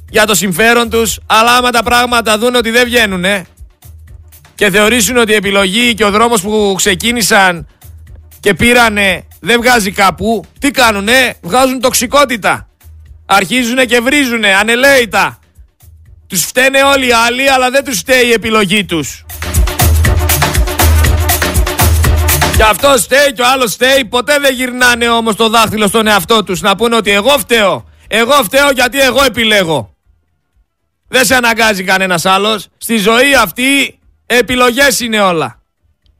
για το συμφέρον τους, αλλά άμα τα πράγματα δουν ότι δεν βγαίνουν και θεωρήσουν ότι η επιλογή και ο δρόμος που ξεκίνησαν και πήρανε δεν βγάζει κάπου, τι κάνουνε, βγάζουν τοξικότητα. Αρχίζουν και βρίζουνε ανελαίητα. Τους φταίνε όλοι οι άλλοι, αλλά δεν τους φταίει η επιλογή τους. Και αυτό φταίει και ο άλλος φταίει. Ποτέ δεν γυρνάνε όμως το δάχτυλο στον εαυτό τους να πούνε ότι εγώ φταίω. Εγώ φταίω γιατί εγώ επιλέγω. Δεν σε αναγκάζει κανένας άλλος. Στη ζωή αυτή επιλογές είναι όλα.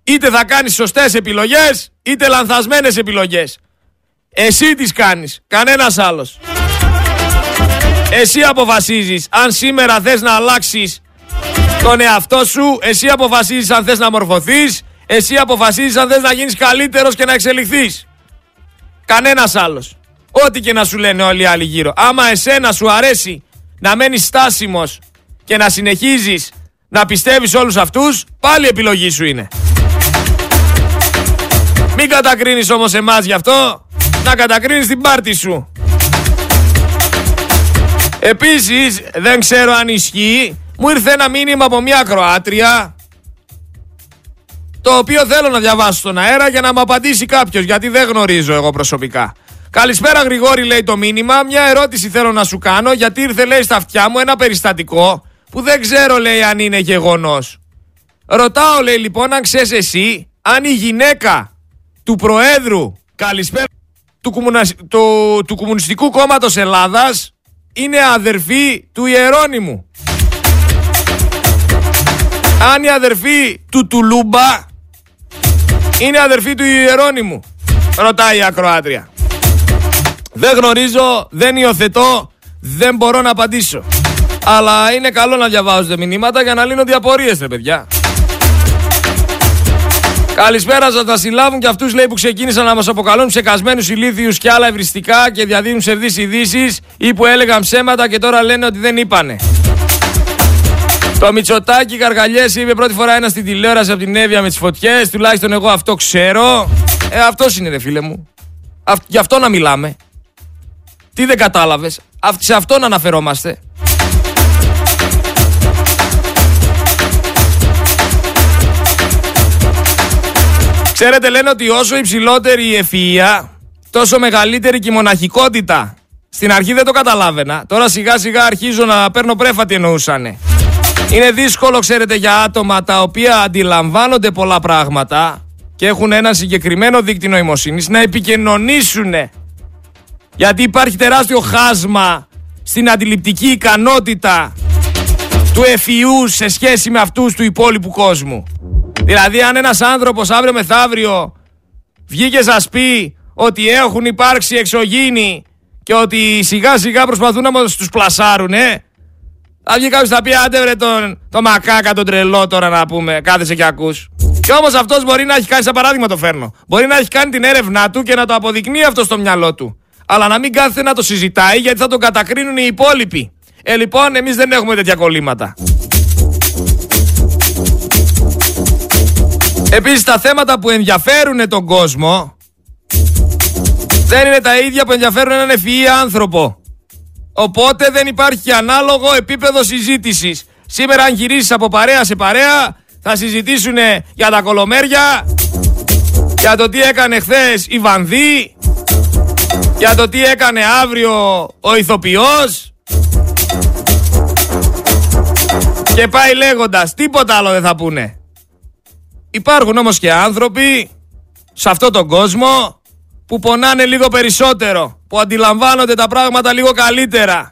Είτε θα κάνεις σωστές επιλογές, είτε λανθασμένες επιλογές. Εσύ τις κάνεις, κανένας άλλος. Εσύ αποφασίζεις αν σήμερα θες να αλλάξεις τον εαυτό σου, εσύ αποφασίζεις αν θες να μορφωθείς, εσύ αποφασίζεις αν θες να γίνεις καλύτερος και να εξελιχθείς. Κανένας άλλος. Ό,τι και να σου λένε όλοι οι άλλοι γύρω. Άμα εσένα σου αρέσει να μένεις στάσιμος και να συνεχίζεις να πιστεύεις όλους αυτούς, πάλι επιλογή σου είναι. Μην κατακρίνεις όμως εμάς γι' αυτό, να κατακρίνεις την πάρτη σου. Επίσης, δεν ξέρω αν ισχύει, μου ήρθε ένα μήνυμα από μια Κροάτρια το οποίο θέλω να διαβάσω στον αέρα για να μου απαντήσει κάποιος, γιατί δεν γνωρίζω εγώ προσωπικά. Καλησπέρα Γρηγόρη, λέει το μήνυμα. Μια ερώτηση θέλω να σου κάνω, γιατί ήρθε, λέει, στα αυτιά μου ένα περιστατικό που δεν ξέρω, λέει, αν είναι γεγονός. Ρωτάω, λέει, λοιπόν, αν ξέρεις εσύ, αν η γυναίκα του Προέδρου, καλησπέρα, του, του, του Κομμουνιστικού Κόμματος Ελλάδας είναι αδερφή του Ιερώνυμου. Αν η αδερφή του Τουλούμπα είναι αδερφή του Ιερώνυμου. Ρωτάει η Ακροάτρια. Δεν γνωρίζω, δεν υιοθετώ, δεν μπορώ να απαντήσω. Αλλά είναι καλό να διαβάζετε μηνύματα για να λύνονται οι απορίες, ρε παιδιά. Καλησπέρα σας. Θα συλλάβουν και αυτούς που ξεκίνησαν να μας αποκαλούν ψεκασμένους ηλίθιους και άλλα ευριστικά και διαδίδουν ψευδεί ειδήσεις ή που έλεγαν ψέματα και τώρα λένε ότι δεν είπανε. Το Μητσοτάκι Καργαλιέ είπε πρώτη φορά ένα στην τηλεόραση από την Εύβοια με τις φωτιές. Τουλάχιστον εγώ αυτό ξέρω. Ε, αυτός είναι, ρε φίλε μου. Α, γι' αυτό να μιλάμε. Τι δεν κατάλαβες. Σε αυτό να αναφερόμαστε. Ξέρετε λένε ότι όσο υψηλότερη η ευφυΐα τόσο μεγαλύτερη και η μοναχικότητα. Στην αρχή δεν το καταλάβαινα. Τώρα σιγά σιγά αρχίζω να παίρνω πρέφα τι εννοούσανε. Είναι δύσκολο, ξέρετε, για άτομα τα οποία αντιλαμβάνονται πολλά πράγματα και έχουν ένα συγκεκριμένο δίκτυο νοημοσύνης να επικοινωνήσουν. Γιατί υπάρχει τεράστιο χάσμα στην αντιληπτική ικανότητα του εφιού σε σχέση με αυτούς του υπόλοιπου κόσμου. Δηλαδή αν ένας άνθρωπος αύριο μεθαύριο βγει και σας πει ότι έχουν υπάρξει εξωγήινοι και ότι σιγά σιγά προσπαθούν να μας τους πλασάρουνε θα βγει κάποιος θα πει άντε βρε τον, το μακάκα τον τρελό τώρα να πούμε κάθεσαι και ακούς και όμως αυτός μπορεί να έχει κάνει σαν παράδειγμα το φέρνω μπορεί να έχει κάνει την έρευνά του και να το αποδεικνύει αυτό στο μυαλό του. Αλλά να μην κάθεται να το συζητάει γιατί θα τον κατακρίνουν οι υπόλοιποι. Ε λοιπόν εμείς δεν έχουμε τέτοια κολλήματα. Επίσης τα θέματα που ενδιαφέρουν τον κόσμο δεν είναι τα ίδια που ενδιαφέρουν έναν ευφυή άνθρωπο. Οπότε δεν υπάρχει ανάλογο επίπεδο συζήτησης. Σήμερα αν γυρίσεις από παρέα σε παρέα θα συζητήσουν για τα κολομέρια, για το τι έκανε χθες η Βανδύ, για το τι έκανε αύριο ο ηθοποιός και πάει λέγοντας τίποτα άλλο δεν θα πούνε. Υπάρχουν όμως και άνθρωποι σε αυτόν τον κόσμο που πονάνε λίγο περισσότερο, που αντιλαμβάνονται τα πράγματα λίγο καλύτερα,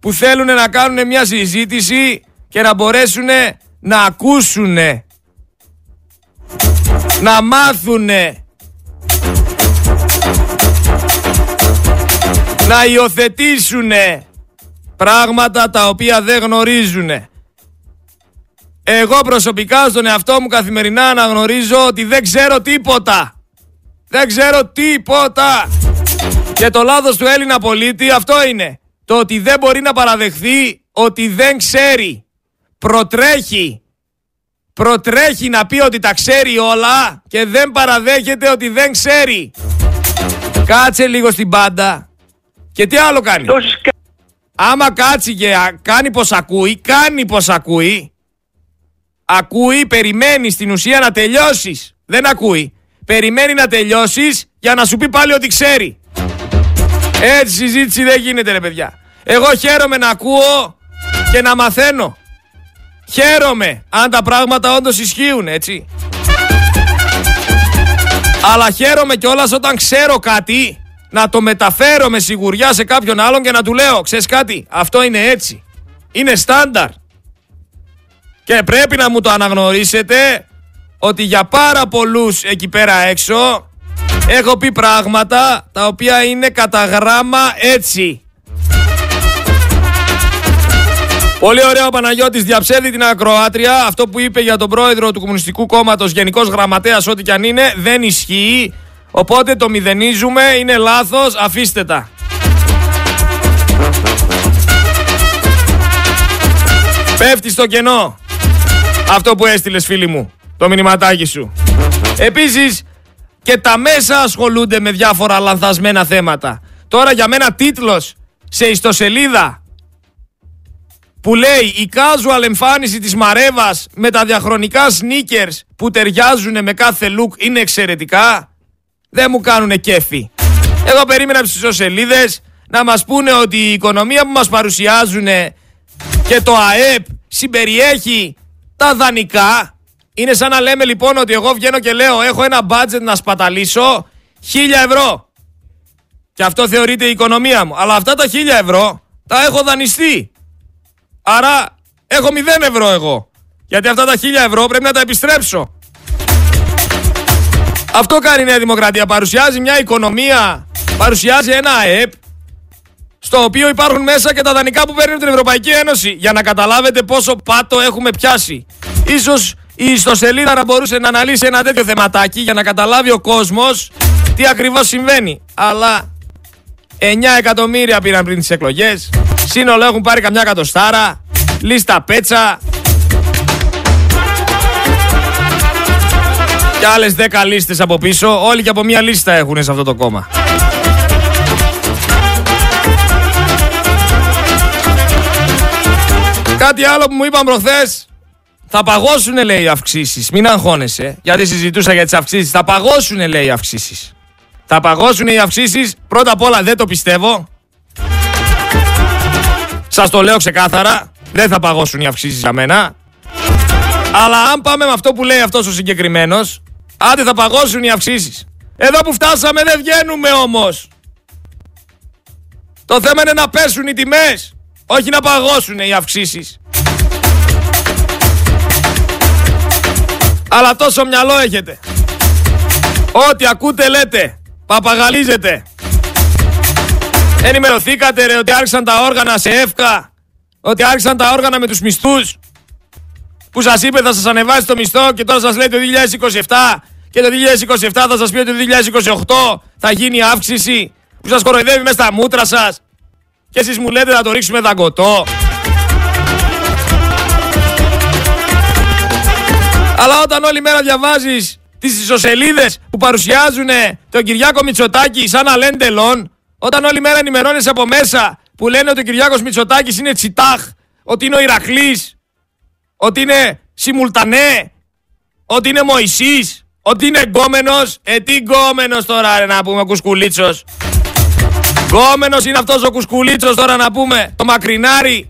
που θέλουν να κάνουν μια συζήτηση και να μπορέσουν να ακούσουν, να μάθουν, να υιοθετήσουν πράγματα τα οποία δεν γνωρίζουν. Εγώ προσωπικά στον εαυτό μου καθημερινά αναγνωρίζω ότι δεν ξέρω τίποτα. Δεν ξέρω τίποτα. Και το λάθος του Έλληνα πολίτη αυτό είναι. Το ότι δεν μπορεί να παραδεχθεί ότι δεν ξέρει. Προτρέχει. Προτρέχει να πει ότι τα ξέρει όλα και δεν παραδέχεται ότι δεν ξέρει. Κάτσε λίγο στην πάντα. Και τι άλλο κάνει; Άμα κάτσει και κάνει πως ακούει, κάνει πως ακούει, Ακούει, περιμένει στην ουσία να τελειώσεις. Δεν ακούει. Περιμένει να τελειώσεις για να σου πει πάλι ότι ξέρει. Έτσι συζήτηση δεν γίνεται ρε παιδιά. Εγώ χαίρομαι να ακούω και να μαθαίνω. Χαίρομαι αν τα πράγματα όντως ισχύουν έτσι. Αλλά χαίρομαι κιόλας όταν ξέρω κάτι να το μεταφέρω με σιγουριά σε κάποιον άλλον και να του λέω, ξέρεις κάτι, αυτό είναι έτσι. Είναι στάνταρ. Και πρέπει να μου το αναγνωρίσετε ότι για πάρα πολλούς εκεί πέρα έξω έχω πει πράγματα τα οποία είναι κατά γράμμα έτσι. Πολύ ωραίο ο Παναγιώτης διαψεύδει την ακροάτρια. Αυτό που είπε για τον πρόεδρο του Κομμουνιστικού Κόμματος, Γενικός Γραμματέας, ό,τι και αν είναι, δεν ισχύει. Οπότε το μηδενίζουμε, είναι λάθος, αφήστε τα. Πέφτει στο κενό. Αυτό που έστειλες φίλοι μου. Το μηνυματάκι σου. Επίσης και τα μέσα ασχολούνται με διάφορα λανθασμένα θέματα. Τώρα για μένα τίτλος σε ιστοσελίδα που λέει η casual εμφάνιση της Μαρέβας με τα διαχρονικά sneakers που ταιριάζουν με κάθε look είναι εξαιρετικά. Δεν μου κάνουνε κέφι. Εγώ περίμενα από τις ιστοσελίδες να μας πούνε ότι η οικονομία που μας παρουσιάζουν και το ΑΕΠ συμπεριέχει τα δανεικά. Είναι σαν να λέμε λοιπόν ότι εγώ βγαίνω και λέω έχω ένα budget να σπαταλήσω χίλια ευρώ. Και αυτό θεωρείται η οικονομία μου. Αλλά αυτά τα χίλια ευρώ τα έχω δανειστεί. Άρα έχω 0 ευρώ εγώ. Γιατί αυτά τα χίλια ευρώ πρέπει να τα επιστρέψω. Αυτό κάνει η Νέα Δημοκρατία. Παρουσιάζει μια οικονομία, παρουσιάζει ένα ΑΕΠ, στο οποίο υπάρχουν μέσα και τα δανεικά που παίρνει την Ευρωπαϊκή Ένωση. Για να καταλάβετε πόσο πάτο έχουμε πιάσει. Ίσως η ιστοσελίδα να μπορούσε να αναλύσει ένα τέτοιο θεματάκι για να καταλάβει ο κόσμος τι ακριβώς συμβαίνει. Αλλά 9 εκατομμύρια πήραν πριν τις εκλογές. Σύνολο έχουν πάρει καμιά κατοστάρα. Λίστα πέτσα. Και άλλες 10 λίστες από πίσω. Όλοι και από μία λίστα έχουν σε αυτό το κόμμα. Κάτι άλλο που μου είπαν προχθές θα παγώσουν λέει οι αυξήσεις. Μην αγχώνεσαι. Γιατί συζητούσα για τις αυξήσεις. Θα παγώσουν λέει οι αυξήσεις. Θα παγώσουν οι αυξήσεις. Πρώτα απ' όλα δεν το πιστεύω. Σας το λέω ξεκάθαρα. Δεν θα παγώσουν οι αυξήσεις για μένα. Αλλά αν πάμε με αυτό που λέει αυτός ο συγκεκριμένος, άντε θα παγώσουν οι αυξήσεις. Εδώ που φτάσαμε δεν βγαίνουμε όμως. Το θέμα είναι να πέσουν οι τιμές, όχι να παγώσουν οι αυξήσεις. Αλλά τόσο μυαλό έχετε. Ό,τι ακούτε λέτε. Παπαγαλίζετε. Ενημερωθήκατε ρε ότι άρχισαν τα όργανα σε εύκα. Ότι άρχισαν τα όργανα με τους μισθούς. Που σας είπε θα σας ανεβάσει το μισθό και τώρα σας λέει το 2027. Και το 2027 θα σας πει ότι το 2028 θα γίνει αύξηση. Που σας κοροϊδεύει μέσα στα μούτρα σας. Και εσείς μου λέτε να το ρίξουμε δαγκωτό. Αλλά όταν όλη μέρα διαβάζεις τις ισοσελίδες που παρουσιάζουν τον Κυριάκο Μητσοτάκη σαν να λένε τελών, όταν όλη μέρα ενημερώνεσαι από μέσα που λένε ότι ο Κυριάκος Μητσοτάκης είναι τσιτάχ, ότι είναι ο Ηρακλής, ότι είναι Σιμουλτανέ, ότι είναι Μωυσής, ότι είναι γκόμενος, ε τι γκόμενος τώρα ρε, να πούμε κουσκουλίτσος. Γκόμενος είναι αυτός ο κουσκουλίτσος τώρα να πούμε, το μακρινάρι,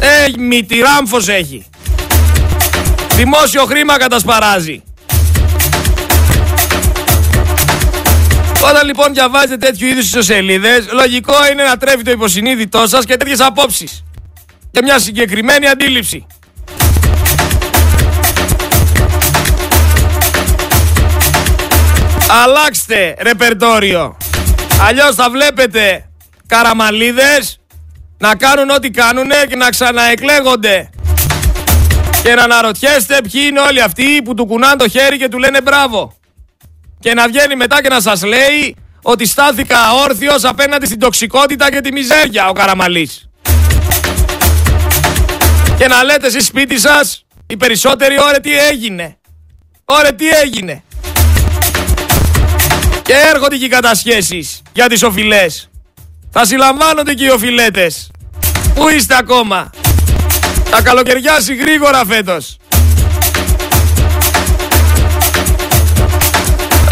ε μυτιράμφος έχει. Δημόσιο χρήμα κατασπαράζει. Όταν λοιπόν διαβάζετε τέτοιου είδους ιστοσελίδες, λογικό είναι να τρέφει το υποσυνείδητό σας και τέτοιες απόψεις. Και μια συγκεκριμένη αντίληψη. Αλλάξτε ρεπερτόριο. Αλλιώς θα βλέπετε καραμαλίδες να κάνουν ό,τι κάνουνε και να ξαναεκλέγονται. Και να αναρωτιέστε ποιοι είναι όλοι αυτοί που του κουνάνε το χέρι και του λένε μπράβο. Και να βγαίνει μετά και να σας λέει ότι στάθηκα όρθιος απέναντι στην τοξικότητα και τη μιζέρια ο Καραμαλής. Και να λέτε εσείς σπίτι σας οι περισσότεροι ώρε τι έγινε; Ωρε τι έγινε; Και έρχονται και οι κατασχέσεις για τις οφειλές. Θα συλλαμβάνονται και οι οφειλέτες. Πού είστε ακόμα; Θα καλοκαιριάσει γρήγορα φέτος.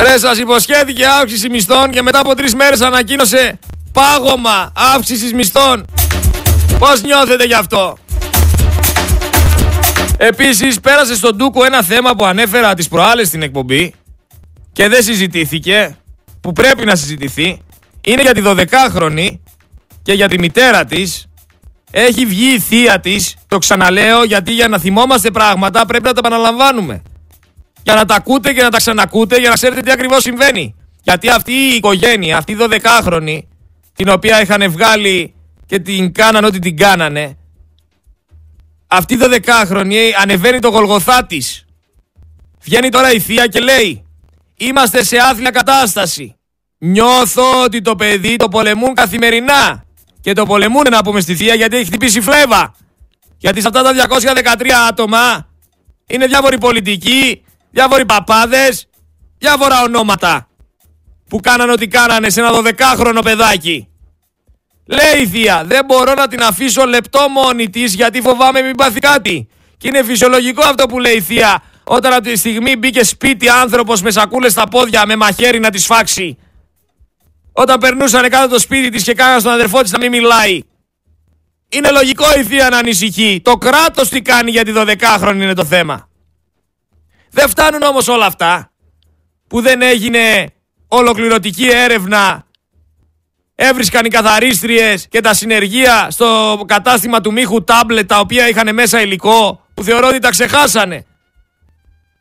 Ρε σας υποσχέθηκε αύξηση μισθών και μετά από τρεις μέρες ανακοίνωσε πάγωμα αύξησης μισθών. Πώς νιώθετε γι' αυτό; Επίσης πέρασε στον Τούκο ένα θέμα που ανέφερα τις προάλλες στην εκπομπή και δεν συζητήθηκε, που πρέπει να συζητηθεί. είναι για τη 12χρονη και για τη μητέρα της έχει βγει η θεία της, το ξαναλέω γιατί για να θυμόμαστε πράγματα πρέπει να τα επαναλαμβάνουμε. Για να τα ακούτε και να τα ξανακούτε για να ξέρετε τι ακριβώς συμβαίνει. Γιατί αυτή η οικογένεια, αυτή η 12χρονη, την οποία είχαν βγάλει και την κάνανε ό,τι την κάνανε, αυτή η 12χρονη ανεβαίνει το γολγοθά της. Βγαίνει τώρα η θεία και λέει: Είμαστε σε άθλια κατάσταση. Νιώθω ότι το παιδί το πολεμούν καθημερινά. Και το πολεμούν να πούμε στη θεία γιατί έχει χτυπήσει φλέβα. Γιατί σε αυτά τα 213 άτομα είναι διάφοροι πολιτικοί, διάφοροι παπάδες, διάφορα ονόματα που κάνανε ό,τι κάνανε σε ένα 12χρονο παιδάκι. Λέει η θεία, δεν μπορώ να την αφήσω λεπτό μόνη της γιατί φοβάμαι μην πάθει κάτι. Και είναι φυσιολογικό αυτό που λέει η θεία, όταν από τη στιγμή μπήκε σπίτι άνθρωπος με σακούλες στα πόδια, με μαχαίρι να τη φάξει. Όταν περνούσαν κάτω το σπίτι της και κάναν στον αδερφό της να μην μιλάει. Είναι λογικό η θεία να ανησυχεί. Το κράτος τι κάνει για τη 12χρονη είναι το θέμα. Δεν φτάνουν όμως όλα αυτά που δεν έγινε ολοκληρωτική έρευνα έβρισκαν οι καθαρίστριες και τα συνεργεία στο κατάστημα του Μίχου τάμπλετ τα οποία είχαν μέσα υλικό που θεωρώ ότι τα ξεχάσανε.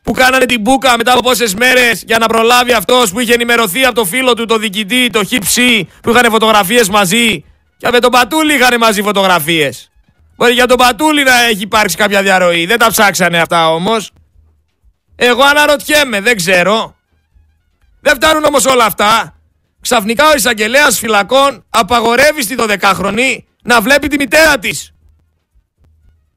Που κάνανε την μπουκα μετά από πόσες μέρες για να προλάβει αυτός που είχε ενημερωθεί από το φίλο του, το διοικητή, το χύψη, που είχαν φωτογραφίες μαζί. Και με τον Πατούλη είχαν μαζί φωτογραφίες. Μπορεί για τον Πατούλη να έχει υπάρξει κάποια διαρροή. Δεν τα ψάξανε αυτά όμως. Εγώ αναρωτιέμαι, δεν ξέρω. Δεν φτάνουν όμως όλα αυτά. Ξαφνικά ο εισαγγελέας φυλακών απαγορεύει στη 12χρονη να βλέπει τη μητέρα της.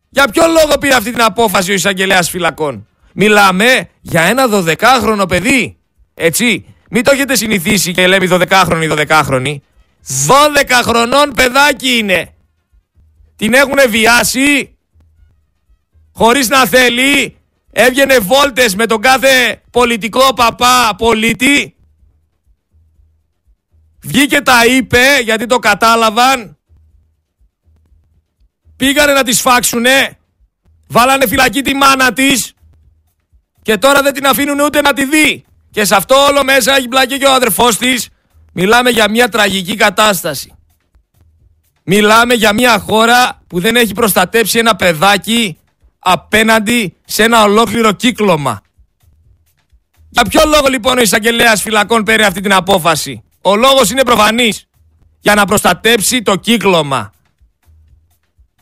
Για ποιο λόγο πήρε αυτή την απόφαση ο εισαγγελέας φυλακών; Μιλάμε για ένα 12χρονο παιδί. Έτσι. Μην το έχετε συνηθίσει και λέμε 12χρονη, 12χρονη. 12 χρονών παιδάκι είναι. Την έχουν βιάσει χωρίς να θέλει. Έβγαινε βόλτες με τον κάθε πολιτικό παπά πολίτη Βγήκε τα είπε γιατί το κατάλαβαν. Πήγανε να τη φάξουνε. Βάλανε φυλακή τη μάνα της. Και τώρα δεν την αφήνουν ούτε να τη δει. Και σε αυτό όλο μέσα έχει μπλακεί και ο αδερφός της. Μιλάμε για μια τραγική κατάσταση. Μιλάμε για μια χώρα που δεν έχει προστατέψει ένα παιδάκι απέναντι σε ένα ολόκληρο κύκλωμα. Για ποιο λόγο λοιπόν ο εισαγγελέας φυλακών πήρε αυτή την απόφαση; Ο λόγος είναι προφανής. Για να προστατέψει το κύκλωμα.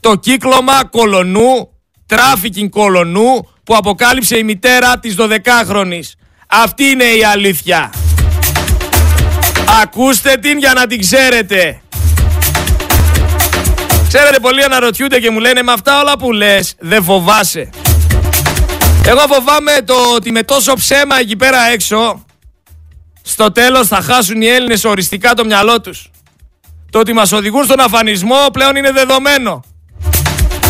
Το κύκλωμα κολονού, τράφικιν κολονού που αποκάλυψε η μητέρα της 12χρονης. Αυτή είναι η αλήθεια. Ακούστε την για να την ξέρετε. Ξέρετε πολλοί αναρωτιούνται και μου λένε με αυτά όλα που λες δεν φοβάσαι. Εγώ φοβάμαι το ότι με τόσο ψέμα εκεί πέρα έξω στο τέλος θα χάσουν οι Έλληνες οριστικά το μυαλό τους. Το ότι μας οδηγούν στον αφανισμό πλέον είναι δεδομένο.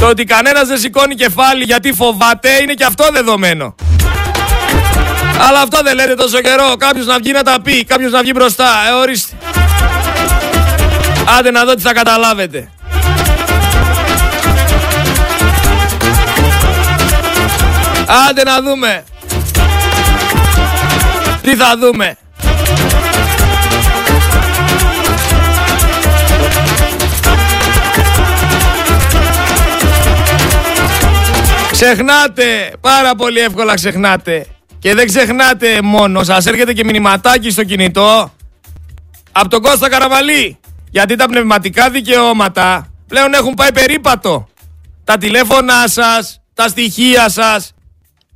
Το ότι κανένας δεν σηκώνει κεφάλι γιατί φοβάται είναι και αυτό δεδομένο. Αλλά αυτό δεν λέτε τόσο καιρό. Κάποιος να βγει να τα πει, κάποιος να βγει μπροστά. Ε, ορίστε. Άντε να δω τι θα καταλάβετε. Άντε να δούμε. Τι θα δούμε. Ξεχνάτε, πάρα πολύ εύκολα ξεχνάτε. Και δεν ξεχνάτε μόνος, σας έρχεται και μηνυματάκι στο κινητό από τον Κώστα Καραβαλή. Γιατί τα πνευματικά δικαιώματα πλέον έχουν πάει περίπατο. Τα τηλέφωνά σας, τα στοιχεία σας,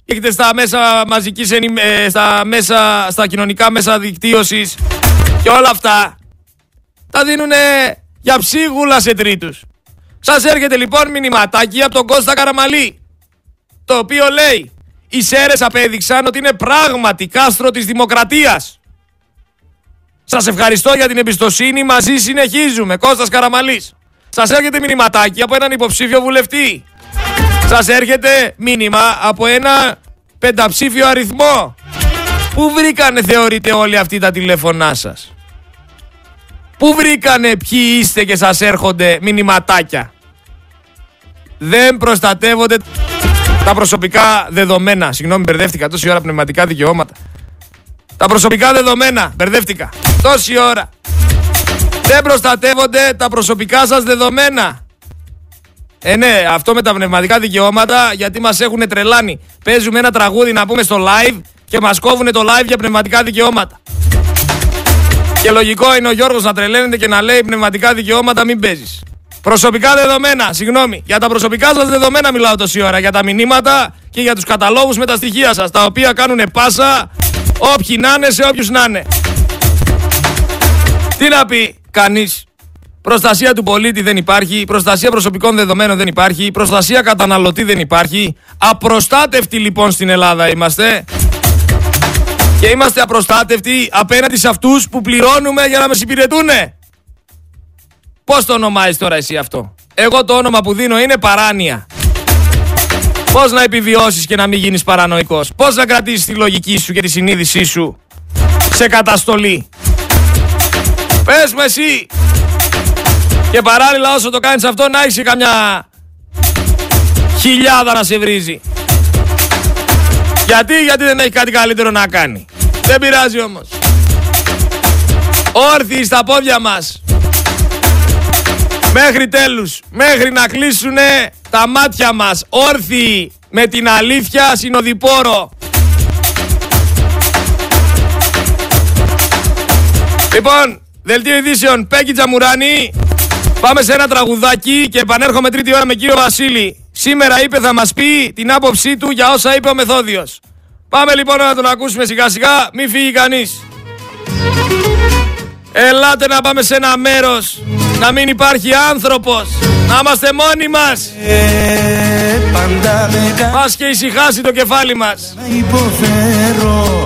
έχετε στα μέσα μαζικής ε, στα, μέσα, στα κοινωνικά μέσα δικτύωσης και όλα αυτά τα δίνουν για ψίγουλα σε τρίτους. Σας έρχεται λοιπόν μηνυματάκι από τον Κώστα Καραμαλή το οποίο λέει οι Σέρες απέδειξαν ότι είναι πράγματι κάστρο της δημοκρατίας. Σας ευχαριστώ για την εμπιστοσύνη, μαζί συνεχίζουμε. Κώστας Καραμαλής. Σας έρχεται μηνυματάκι από έναν υποψήφιο βουλευτή. Σας έρχεται μήνυμα από ένα πενταψήφιο αριθμό. Πού βρήκανε θεωρείτε όλοι αυτοί τα τηλέφωνά σας; Πού βρήκανε ποιοι είστε και σας έρχονται μηνυματάκια; Δεν προστατεύονται τα προσωπικά δεδομένα. Συγγνώμη, μπερδεύτηκα τόση ώρα πνευματικά δικαιώματα. Τα προσωπικά δεδομένα. Μπερδεύτηκα. Τόση ώρα. Δεν προστατεύονται τα προσωπικά σας δεδομένα. Ε, ναι, αυτό με τα πνευματικά δικαιώματα γιατί μας έχουν τρελάνει. Παίζουμε ένα τραγούδι να πούμε στο live και μας κόβουν το live για πνευματικά δικαιώματα. Και λογικό είναι ο Γιώργος να τρελαίνεται και να λέει πνευματικά δικαιώματα μην παίζεις. Προσωπικά δεδομένα, συγγνώμη. Για τα προσωπικά σας δεδομένα μιλάω τόση ώρα. Για τα μηνύματα και για τους καταλόγους με τα στοιχεία σας. Τα οποία κάνουν πάσα όποιοι να είναι σε όποιους να είναι. Τι να πει κανείς; Προστασία του πολίτη δεν υπάρχει, προστασία προσωπικών δεδομένων δεν υπάρχει, προστασία καταναλωτή δεν υπάρχει. Απροστάτευτοι λοιπόν στην Ελλάδα είμαστε. Και είμαστε απροστάτευτοι απέναντι σε αυτούς που πληρώνουμε για να με υπηρετούνε. Πώς το ονομάζεις τώρα εσύ αυτό; Εγώ το όνομα που δίνω είναι παράνοια. Πώς να επιβιώσεις και να μην γίνεις παρανοϊκός; Πώς να κρατήσεις τη λογική σου και τη συνείδησή σου σε καταστολή; Πες μου εσύ. Και παράλληλα όσο το κάνεις αυτό να έχεις καμιά χιλιάδα να σε βρίζει. Γιατί, γιατί δεν έχει κάτι καλύτερο να κάνει; Δεν πειράζει όμως. Όρθιοι στα πόδια μας. Μέχρι τέλους. Μέχρι να κλείσουν τα μάτια μας. Όρθιοι με την αλήθεια συνοδοιπόρο. Λοιπόν, δελτίο ειδήσεων Πέκη Τζαμουράνη. Πάμε σε ένα τραγουδάκι και επανέρχομαι τρίτη ώρα με κύριο Βασίλη. Σήμερα είπε θα μας πει την άποψή του για όσα είπε ο Μεθόδιος. Πάμε λοιπόν να τον ακούσουμε σιγά σιγά, μην φύγει κανείς. Ελάτε να πάμε σε ένα μέρος, να μην υπάρχει άνθρωπος, να είμαστε μόνοι μας. Μας και ησυχάσει το κεφάλι μας. Υποφέρω